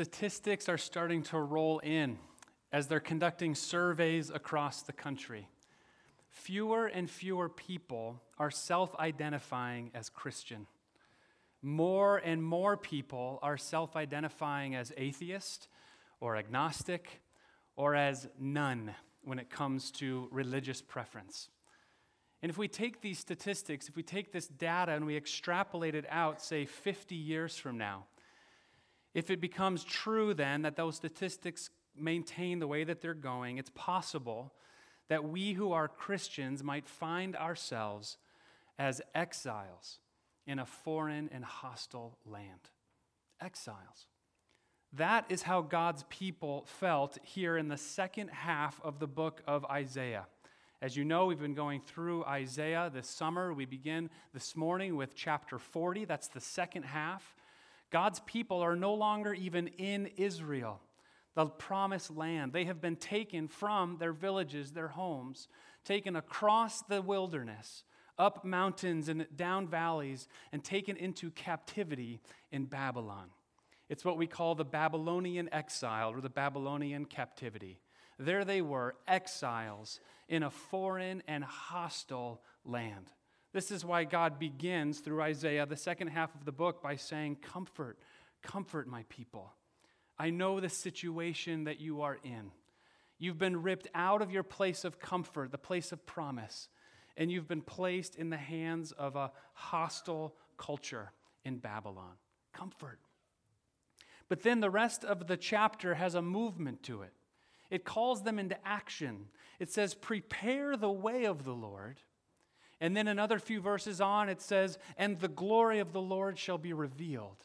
statistics are starting to roll in as they're conducting surveys across the country. Fewer and fewer people are self identifying as Christian. More and more people are self identifying as atheist or agnostic or as none when it comes to religious preference. And if we take these statistics, if we take this data and we extrapolate it out, say 50 years from now, if it becomes true then that those statistics maintain the way that they're going, it's possible that we who are Christians might find ourselves as exiles in a foreign and hostile land. Exiles. That is how God's people felt here in the second half of the book of Isaiah. As you know, we've been going through Isaiah this summer. We begin this morning with chapter 40. That's the second half. God's people are no longer even in Israel, the promised land. They have been taken from their villages, their homes, taken across the wilderness, up mountains and down valleys, and taken into captivity in Babylon. It's what we call the Babylonian exile or the Babylonian captivity. There they were, exiles in a foreign and hostile land. This is why God begins through Isaiah, the second half of the book, by saying, Comfort, comfort my people. I know the situation that you are in. You've been ripped out of your place of comfort, the place of promise, and you've been placed in the hands of a hostile culture in Babylon. Comfort. But then the rest of the chapter has a movement to it. It calls them into action. It says, Prepare the way of the Lord. And then another few verses on, it says, And the glory of the Lord shall be revealed.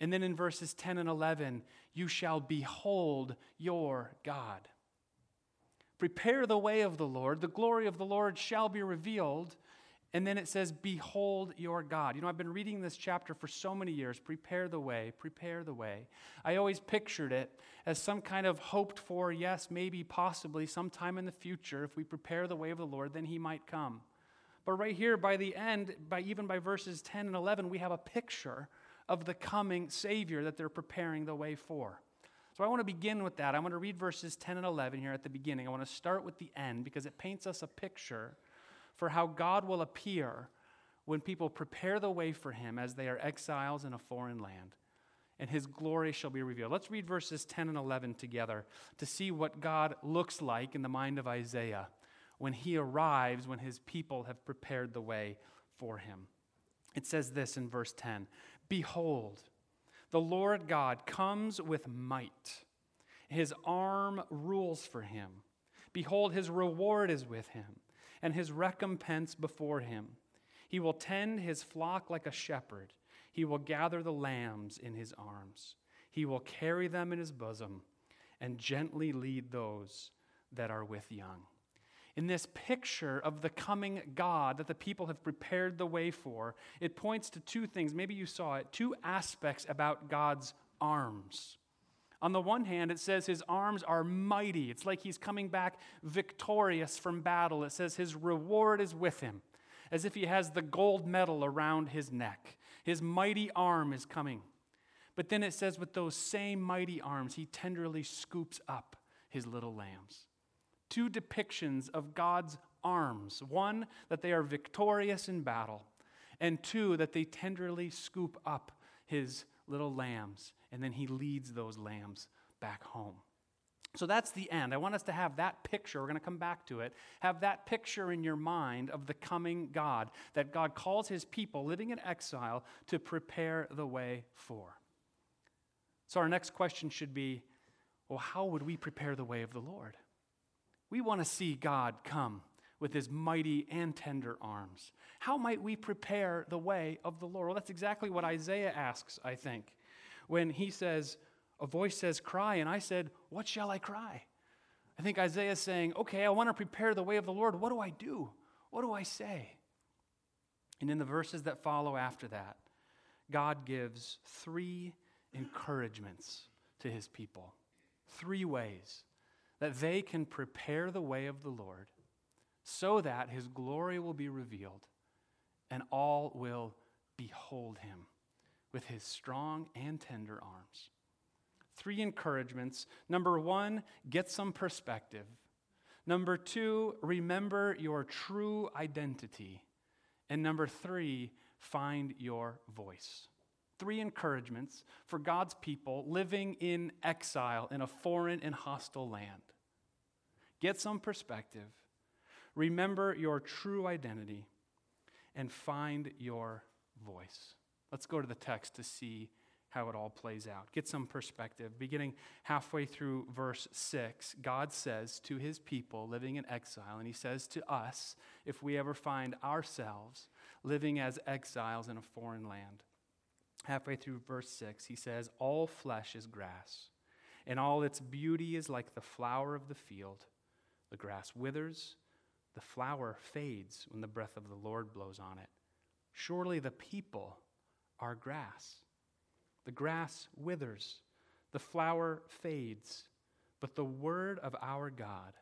And then in verses 10 and 11, you shall behold your God. Prepare the way of the Lord. The glory of the Lord shall be revealed. And then it says, Behold your God. You know, I've been reading this chapter for so many years. Prepare the way, prepare the way. I always pictured it as some kind of hoped for, yes, maybe, possibly, sometime in the future, if we prepare the way of the Lord, then he might come. But right here, by the end, by even by verses 10 and 11, we have a picture of the coming Savior that they're preparing the way for. So I want to begin with that. I want to read verses 10 and 11 here at the beginning. I want to start with the end because it paints us a picture for how God will appear when people prepare the way for him as they are exiles in a foreign land, and his glory shall be revealed. Let's read verses 10 and 11 together to see what God looks like in the mind of Isaiah when he arrives, when his people have prepared the way for him. It says this in verse 10 Behold, the Lord God comes with might, his arm rules for him. Behold, his reward is with him and his recompense before him. He will tend his flock like a shepherd. He will gather the lambs in his arms. He will carry them in his bosom and gently lead those that are with young. In this picture of the coming God that the people have prepared the way for, it points to two things. Maybe you saw it, two aspects about God's arms. On the one hand, it says his arms are mighty. It's like he's coming back victorious from battle. It says his reward is with him, as if he has the gold medal around his neck. His mighty arm is coming. But then it says, with those same mighty arms, he tenderly scoops up his little lambs. Two depictions of God's arms one, that they are victorious in battle, and two, that they tenderly scoop up his little lambs and then he leads those lambs back home. So that's the end. I want us to have that picture. We're going to come back to it. Have that picture in your mind of the coming God that God calls his people living in exile to prepare the way for. So our next question should be well, how would we prepare the way of the Lord? We want to see God come with his mighty and tender arms. How might we prepare the way of the Lord? Well, that's exactly what Isaiah asks, I think when he says, A voice says, Cry, and I said, What shall I cry? I think Isaiah is saying, Okay, I want to prepare the way of the Lord. What do I do? What do I say? And in the verses that follow after that, God gives three encouragements to his people. Three ways that they can prepare the way of the Lord so that his glory will be revealed and all will behold him with his strong and tender arms. three encouragements. Number one, get some perspective. Number two, remember your true identity. And number three, find your voice. Three encouragements for God's people living in exile in a foreign and hostile land. Get some perspective, remember your true identity, and find your voice. Let's go to the text to see how it all plays out. Get some perspective. Beginning halfway through verse 6, God says to his people living in exile, and he says to us, if we ever find ourselves living as exiles in a foreign land. Halfway through verse 6, he says, All flesh is grass, and all its beauty is like the flower of the field. The grass withers, the flower fades when the breath of the Lord blows on it. Surely the people are grass. The grass withers, the flower fades, but the word of our God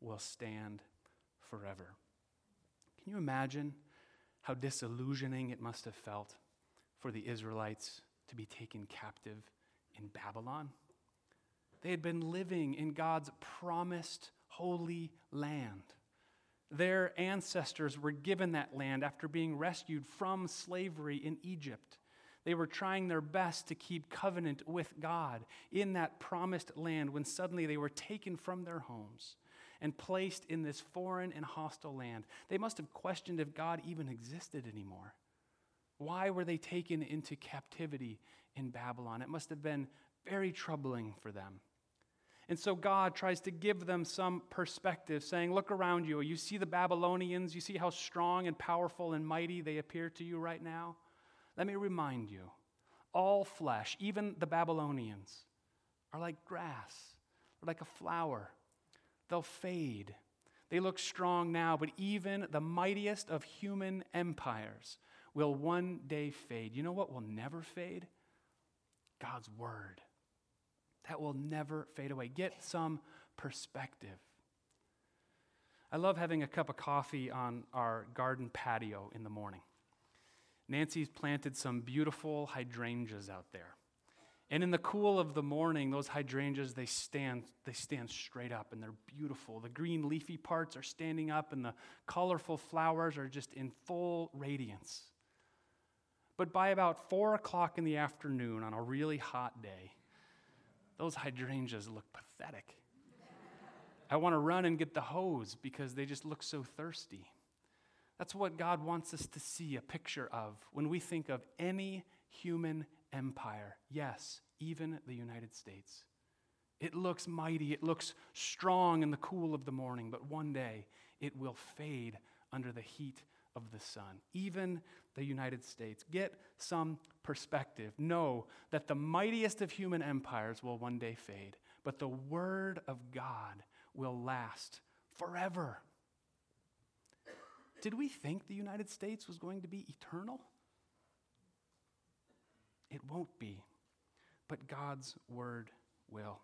will stand forever. Can you imagine how disillusioning it must have felt for the Israelites to be taken captive in Babylon? They had been living in God's promised holy land. Their ancestors were given that land after being rescued from slavery in Egypt. They were trying their best to keep covenant with God in that promised land when suddenly they were taken from their homes and placed in this foreign and hostile land. They must have questioned if God even existed anymore. Why were they taken into captivity in Babylon? It must have been very troubling for them. And so God tries to give them some perspective, saying, Look around you. You see the Babylonians. You see how strong and powerful and mighty they appear to you right now? Let me remind you all flesh, even the Babylonians, are like grass, or like a flower. They'll fade. They look strong now, but even the mightiest of human empires will one day fade. You know what will never fade? God's word. That will never fade away. Get some perspective. I love having a cup of coffee on our garden patio in the morning. Nancy's planted some beautiful hydrangeas out there. And in the cool of the morning, those hydrangeas, they stand, they stand straight up and they're beautiful. The green leafy parts are standing up and the colorful flowers are just in full radiance. But by about four o'clock in the afternoon on a really hot day, those hydrangeas look pathetic. I want to run and get the hose because they just look so thirsty. That's what God wants us to see a picture of when we think of any human empire. Yes, even the United States. It looks mighty, it looks strong in the cool of the morning, but one day it will fade under the heat of the sun. Even the United States. Get some perspective. Know that the mightiest of human empires will one day fade, but the Word of God will last forever. Did we think the United States was going to be eternal? It won't be, but God's word will.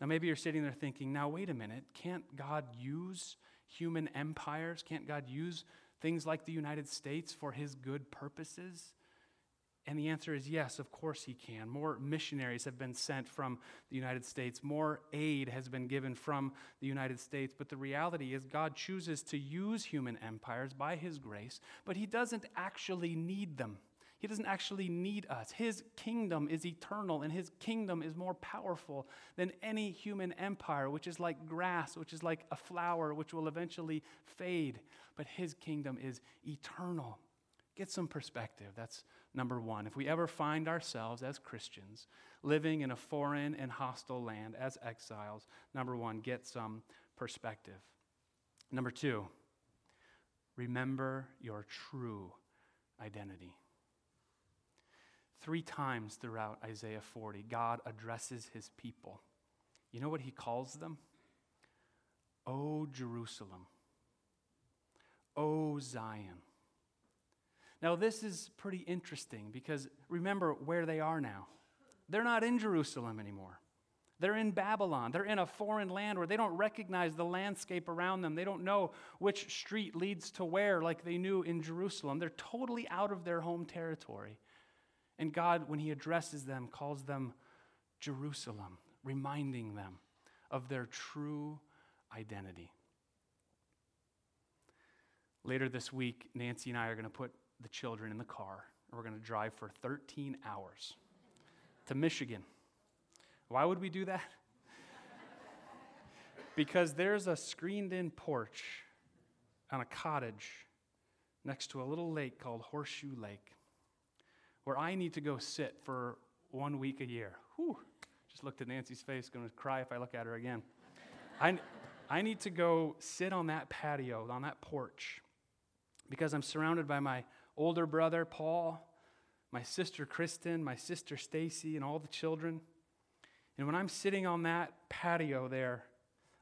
Now, maybe you're sitting there thinking, now, wait a minute, can't God use human empires? Can't God use things like the United States for his good purposes? And the answer is yes, of course he can. More missionaries have been sent from the United States. More aid has been given from the United States. But the reality is, God chooses to use human empires by his grace, but he doesn't actually need them. He doesn't actually need us. His kingdom is eternal, and his kingdom is more powerful than any human empire, which is like grass, which is like a flower, which will eventually fade. But his kingdom is eternal. Get some perspective. That's number one. If we ever find ourselves as Christians living in a foreign and hostile land as exiles, number one, get some perspective. Number two, remember your true identity. Three times throughout Isaiah 40, God addresses his people. You know what he calls them? O Jerusalem, O Zion. Now, this is pretty interesting because remember where they are now. They're not in Jerusalem anymore. They're in Babylon. They're in a foreign land where they don't recognize the landscape around them. They don't know which street leads to where, like they knew in Jerusalem. They're totally out of their home territory. And God, when He addresses them, calls them Jerusalem, reminding them of their true identity. Later this week, Nancy and I are going to put the children in the car, and we're going to drive for 13 hours to Michigan. Why would we do that? because there's a screened in porch on a cottage next to a little lake called Horseshoe Lake where I need to go sit for one week a year. Whew. Just looked at Nancy's face, to cry if I look at her again. I, I need to go sit on that patio, on that porch, because I'm surrounded by my older brother, Paul, my sister, Kristen, my sister, Stacy, and all the children. And when I'm sitting on that patio there,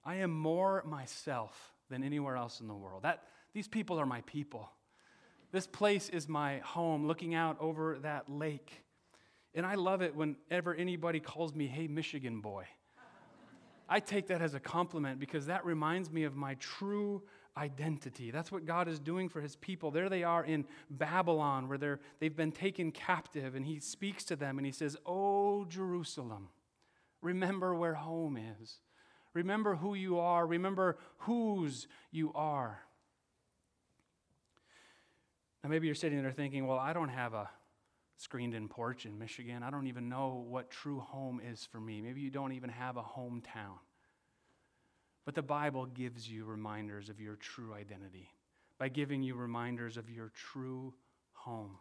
I am more myself than anywhere else in the world. That, these people are my people. This place is my home, looking out over that lake. And I love it whenever anybody calls me, hey, Michigan boy. I take that as a compliment because that reminds me of my true identity. That's what God is doing for his people. There they are in Babylon where they're, they've been taken captive, and he speaks to them and he says, Oh, Jerusalem, remember where home is. Remember who you are. Remember whose you are. Now, maybe you're sitting there thinking, well, I don't have a screened in porch in Michigan. I don't even know what true home is for me. Maybe you don't even have a hometown. But the Bible gives you reminders of your true identity by giving you reminders of your true home.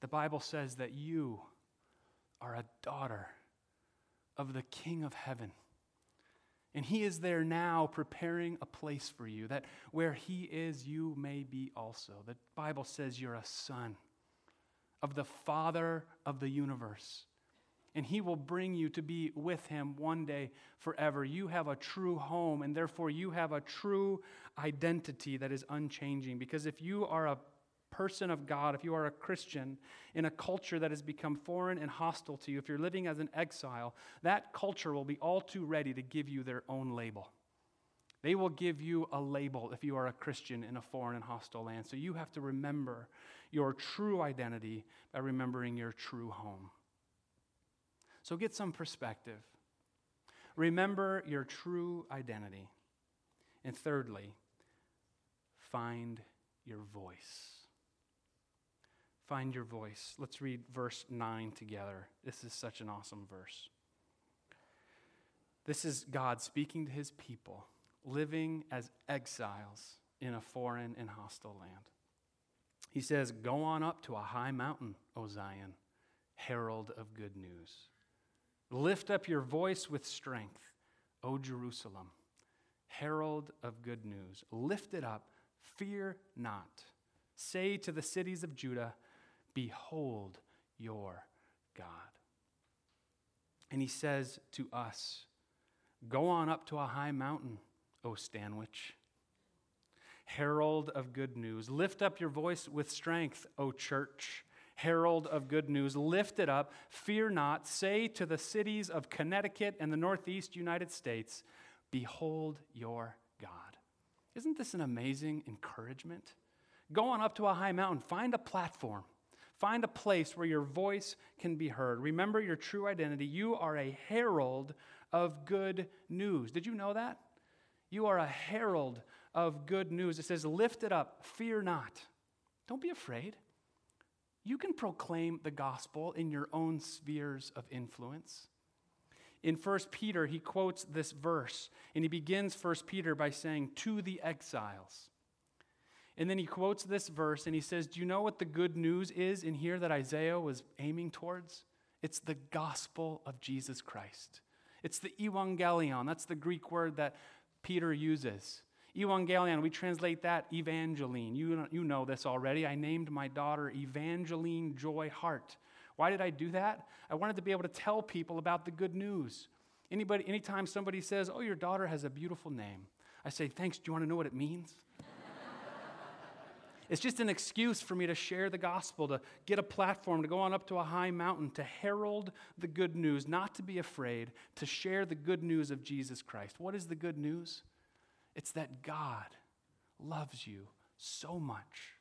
The Bible says that you are a daughter of the King of heaven. And he is there now preparing a place for you, that where he is, you may be also. The Bible says you're a son of the Father of the universe. And he will bring you to be with him one day forever. You have a true home, and therefore you have a true identity that is unchanging. Because if you are a person of God, if you are a Christian in a culture that has become foreign and hostile to you, if you're living as an exile, that culture will be all too ready to give you their own label. They will give you a label if you are a Christian in a foreign and hostile land. So you have to remember your true identity by remembering your true home. So get some perspective. Remember your true identity. And thirdly, find your voice. Find your voice. Let's read verse 9 together. This is such an awesome verse. This is God speaking to his people, living as exiles in a foreign and hostile land. He says, Go on up to a high mountain, O Zion, herald of good news. Lift up your voice with strength, O Jerusalem, herald of good news. Lift it up, fear not. Say to the cities of Judah, Behold your God. And he says to us, Go on up to a high mountain, O Stanwich. Herald of good news. Lift up your voice with strength, O church. Herald of good news. Lift it up. Fear not. Say to the cities of Connecticut and the Northeast United States, Behold your God. Isn't this an amazing encouragement? Go on up to a high mountain, find a platform Find a place where your voice can be heard. Remember your true identity. You are a herald of good news. Did you know that? You are a herald of good news. It says, Lift it up, fear not. Don't be afraid. You can proclaim the gospel in your own spheres of influence. In 1 Peter, he quotes this verse, and he begins 1 Peter by saying, To the exiles. And then he quotes this verse and he says, Do you know what the good news is in here that Isaiah was aiming towards? It's the gospel of Jesus Christ. It's the evangelion. That's the Greek word that Peter uses. Evangelion, we translate that Evangeline. You, you know this already. I named my daughter Evangeline Joy Hart. Why did I do that? I wanted to be able to tell people about the good news. Anybody, anytime somebody says, Oh, your daughter has a beautiful name, I say, Thanks. Do you want to know what it means? It's just an excuse for me to share the gospel, to get a platform, to go on up to a high mountain, to herald the good news, not to be afraid, to share the good news of Jesus Christ. What is the good news? It's that God loves you so much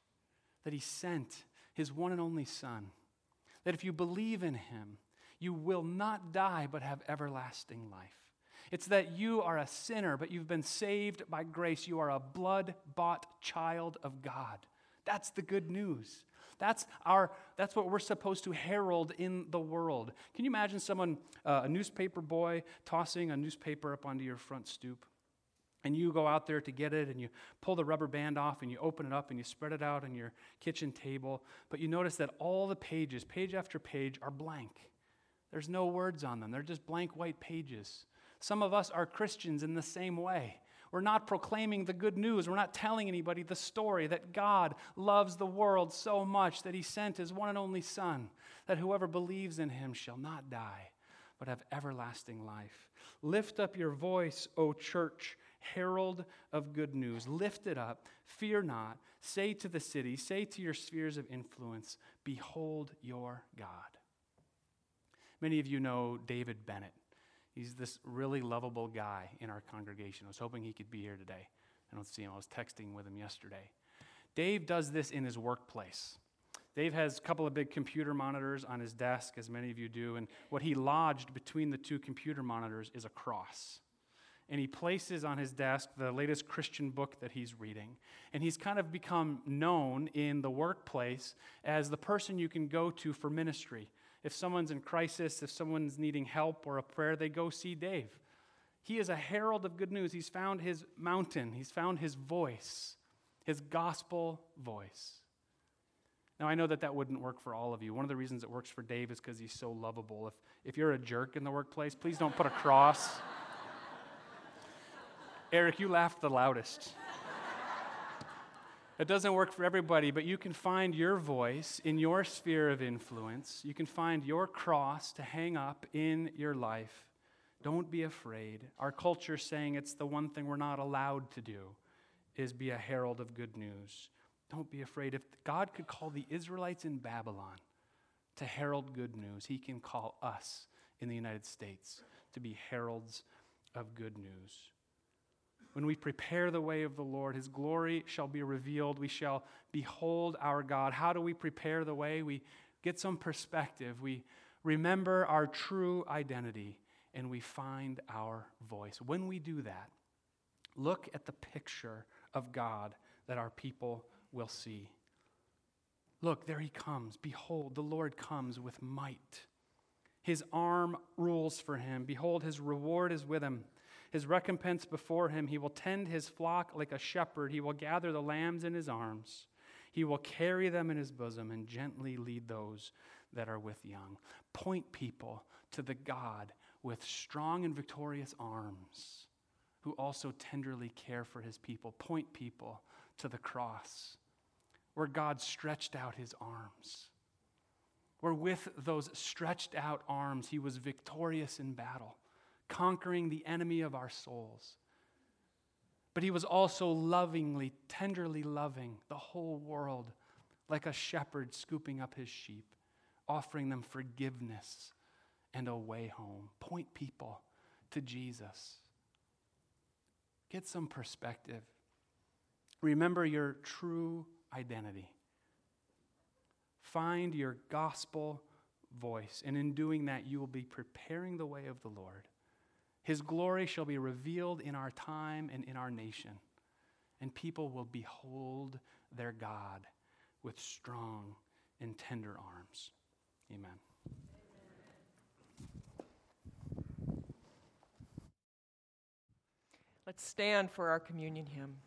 that he sent his one and only Son, that if you believe in him, You will not die, but have everlasting life. It's that you are a sinner, but you've been saved by grace. You are a blood bought child of God. That's the good news. That's, our, that's what we're supposed to herald in the world. Can you imagine someone, uh, a newspaper boy, tossing a newspaper up onto your front stoop? And you go out there to get it and you pull the rubber band off and you open it up and you spread it out on your kitchen table. But you notice that all the pages, page after page, are blank. There's no words on them, they're just blank white pages. Some of us are Christians in the same way. We're not proclaiming the good news. We're not telling anybody the story that God loves the world so much that he sent his one and only Son, that whoever believes in him shall not die, but have everlasting life. Lift up your voice, O church, herald of good news. Lift it up, fear not. Say to the city, say to your spheres of influence, Behold your God. Many of you know David Bennett. He's this really lovable guy in our congregation. I was hoping he could be here today. I don't see him. I was texting with him yesterday. Dave does this in his workplace. Dave has a couple of big computer monitors on his desk, as many of you do, and what he lodged between the two computer monitors is a cross. And he places on his desk the latest Christian book that he's reading. And he's kind of become known in the workplace as the person you can go to for ministry. If someone's in crisis, if someone's needing help or a prayer, they go see Dave. He is a herald of good news. He's found his mountain, he's found his voice, his gospel voice. Now, I know that that wouldn't work for all of you. One of the reasons it works for Dave is because he's so lovable. If, if you're a jerk in the workplace, please don't put a cross. Eric, you laughed the loudest. It doesn't work for everybody, but you can find your voice in your sphere of influence. You can find your cross to hang up in your life. Don't be afraid. Our culture saying it's the one thing we're not allowed to do is be a herald of good news. Don't be afraid. If God could call the Israelites in Babylon to herald good news, He can call us in the United States to be heralds of good news. When we prepare the way of the Lord, his glory shall be revealed. We shall behold our God. How do we prepare the way? We get some perspective. We remember our true identity and we find our voice. When we do that, look at the picture of God that our people will see. Look, there he comes. Behold, the Lord comes with might. His arm rules for him. Behold, his reward is with him his recompense before him. He will tend his flock like a shepherd. He will gather the lambs in his arms. He will carry them in his bosom and gently lead those that are with young. Point people to the God with strong and victorious arms who also tenderly care for his people. Point people to the cross where God stretched out his arms. Where with those stretched out arms, he was victorious in battle conquering the enemy of our souls. But he was also lovingly, tenderly loving the whole world like a shepherd scooping up his sheep, offering them forgiveness and a way home. Point people to Jesus. Get some perspective. Remember your true identity. Find your gospel voice, and in doing that, you will be preparing the way of the Lord. His glory shall be revealed in our time and in our nation, and people will behold their God with strong and tender arms. Amen. Let's stand for our communion hymn.